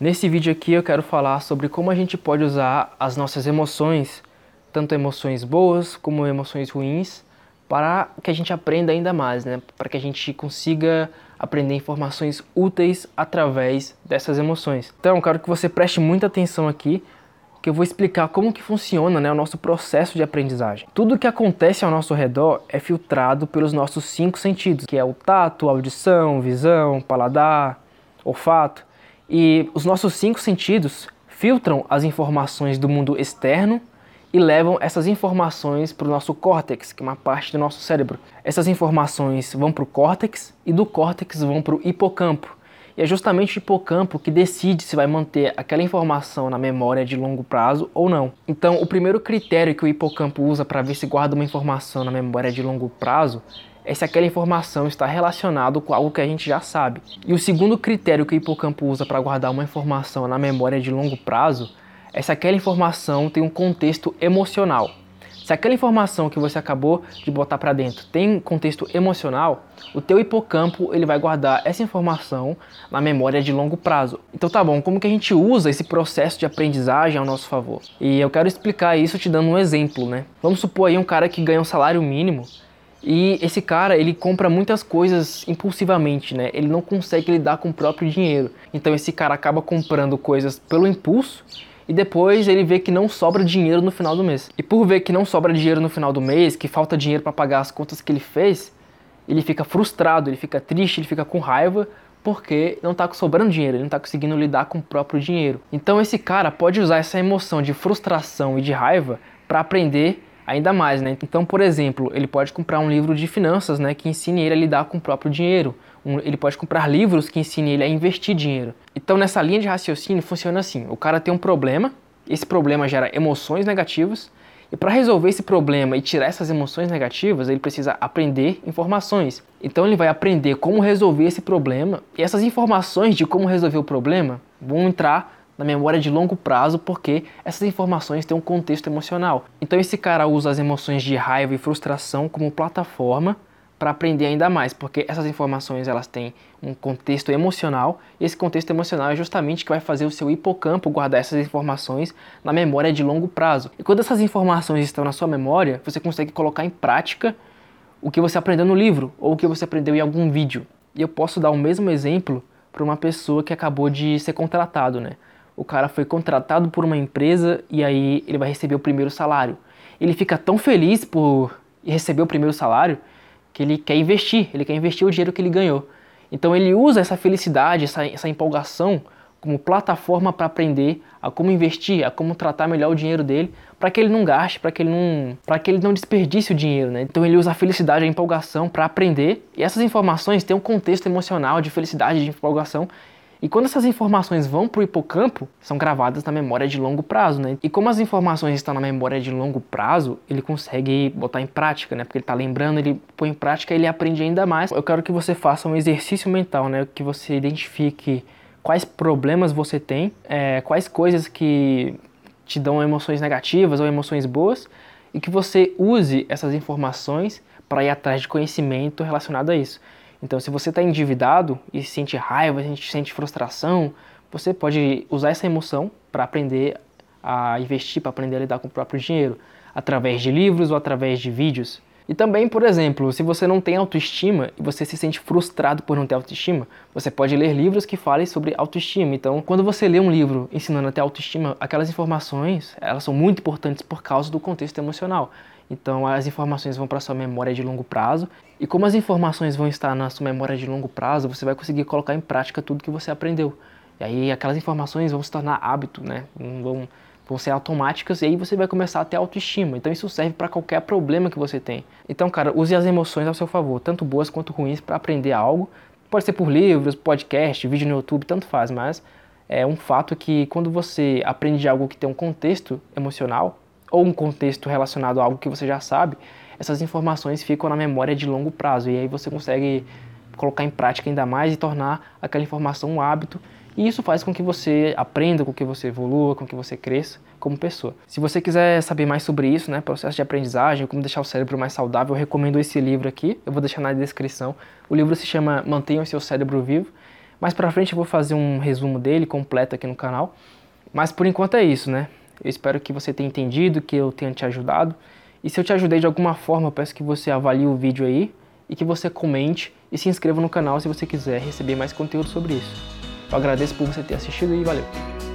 Nesse vídeo aqui eu quero falar sobre como a gente pode usar as nossas emoções, tanto emoções boas como emoções ruins, para que a gente aprenda ainda mais, né? Para que a gente consiga aprender informações úteis através dessas emoções. Então, eu quero que você preste muita atenção aqui, que eu vou explicar como que funciona né, o nosso processo de aprendizagem. Tudo que acontece ao nosso redor é filtrado pelos nossos cinco sentidos, que é o tato, audição, visão, paladar, olfato. E os nossos cinco sentidos filtram as informações do mundo externo e levam essas informações para o nosso córtex, que é uma parte do nosso cérebro. Essas informações vão para o córtex e do córtex vão para o hipocampo. E é justamente o hipocampo que decide se vai manter aquela informação na memória de longo prazo ou não. Então, o primeiro critério que o hipocampo usa para ver se guarda uma informação na memória de longo prazo é se aquela informação está relacionada com algo que a gente já sabe. E o segundo critério que o hipocampo usa para guardar uma informação na memória de longo prazo é se aquela informação tem um contexto emocional. Se aquela informação que você acabou de botar para dentro tem contexto emocional, o teu hipocampo ele vai guardar essa informação na memória de longo prazo. Então tá bom, como que a gente usa esse processo de aprendizagem ao nosso favor? E eu quero explicar isso te dando um exemplo, né? Vamos supor aí um cara que ganha um salário mínimo e esse cara, ele compra muitas coisas impulsivamente, né? Ele não consegue lidar com o próprio dinheiro. Então esse cara acaba comprando coisas pelo impulso e depois ele vê que não sobra dinheiro no final do mês. E por ver que não sobra dinheiro no final do mês, que falta dinheiro para pagar as contas que ele fez, ele fica frustrado, ele fica triste, ele fica com raiva porque não está sobrando dinheiro, ele não está conseguindo lidar com o próprio dinheiro. Então esse cara pode usar essa emoção de frustração e de raiva para aprender ainda mais, né? Então, por exemplo, ele pode comprar um livro de finanças, né, que ensine ele a lidar com o próprio dinheiro. Um, ele pode comprar livros que ensinem ele a investir dinheiro. Então, nessa linha de raciocínio funciona assim: o cara tem um problema, esse problema gera emoções negativas, e para resolver esse problema e tirar essas emoções negativas, ele precisa aprender informações. Então ele vai aprender como resolver esse problema, e essas informações de como resolver o problema vão entrar na memória de longo prazo, porque essas informações têm um contexto emocional. Então esse cara usa as emoções de raiva e frustração como plataforma para aprender ainda mais, porque essas informações elas têm um contexto emocional, e esse contexto emocional é justamente que vai fazer o seu hipocampo guardar essas informações na memória de longo prazo. E quando essas informações estão na sua memória, você consegue colocar em prática o que você aprendeu no livro ou o que você aprendeu em algum vídeo. E eu posso dar o mesmo exemplo para uma pessoa que acabou de ser contratado, né? O cara foi contratado por uma empresa e aí ele vai receber o primeiro salário. Ele fica tão feliz por receber o primeiro salário que ele quer investir, ele quer investir o dinheiro que ele ganhou. Então ele usa essa felicidade, essa, essa empolgação como plataforma para aprender a como investir, a como tratar melhor o dinheiro dele, para que ele não gaste, para que ele não, para que ele não desperdice o dinheiro, né? Então ele usa a felicidade, a empolgação para aprender. E essas informações têm um contexto emocional de felicidade, de empolgação e quando essas informações vão para o hipocampo, são gravadas na memória de longo prazo, né? E como as informações estão na memória de longo prazo, ele consegue botar em prática, né? Porque ele está lembrando, ele põe em prática ele aprende ainda mais. Eu quero que você faça um exercício mental, né? Que você identifique quais problemas você tem, é, quais coisas que te dão emoções negativas ou emoções boas, e que você use essas informações para ir atrás de conhecimento relacionado a isso. Então, se você está endividado e sente raiva, sente frustração, você pode usar essa emoção para aprender a investir, para aprender a lidar com o próprio dinheiro, através de livros ou através de vídeos. E também, por exemplo, se você não tem autoestima e você se sente frustrado por não ter autoestima, você pode ler livros que falem sobre autoestima. Então, quando você lê um livro ensinando a ter autoestima, aquelas informações, elas são muito importantes por causa do contexto emocional. Então as informações vão para sua memória de longo prazo e como as informações vão estar na sua memória de longo prazo, você vai conseguir colocar em prática tudo que você aprendeu. E aí aquelas informações vão se tornar hábito, né? Vão, vão ser automáticas e aí você vai começar a ter autoestima. Então isso serve para qualquer problema que você tem. Então, cara, use as emoções ao seu favor, tanto boas quanto ruins, para aprender algo. Pode ser por livros, podcast, vídeo no YouTube, tanto faz, mas é um fato que quando você aprende algo que tem um contexto emocional, ou um contexto relacionado a algo que você já sabe, essas informações ficam na memória de longo prazo e aí você consegue colocar em prática ainda mais e tornar aquela informação um hábito. E isso faz com que você aprenda, com que você evolua, com que você cresça como pessoa. Se você quiser saber mais sobre isso, né, processo de aprendizagem, como deixar o cérebro mais saudável, eu recomendo esse livro aqui. Eu vou deixar na descrição. O livro se chama Mantenha o seu cérebro vivo. Mais pra frente eu vou fazer um resumo dele completo aqui no canal. Mas por enquanto é isso, né? Eu espero que você tenha entendido, que eu tenha te ajudado. E se eu te ajudei de alguma forma, peço que você avalie o vídeo aí e que você comente e se inscreva no canal se você quiser receber mais conteúdo sobre isso. Eu agradeço por você ter assistido e valeu!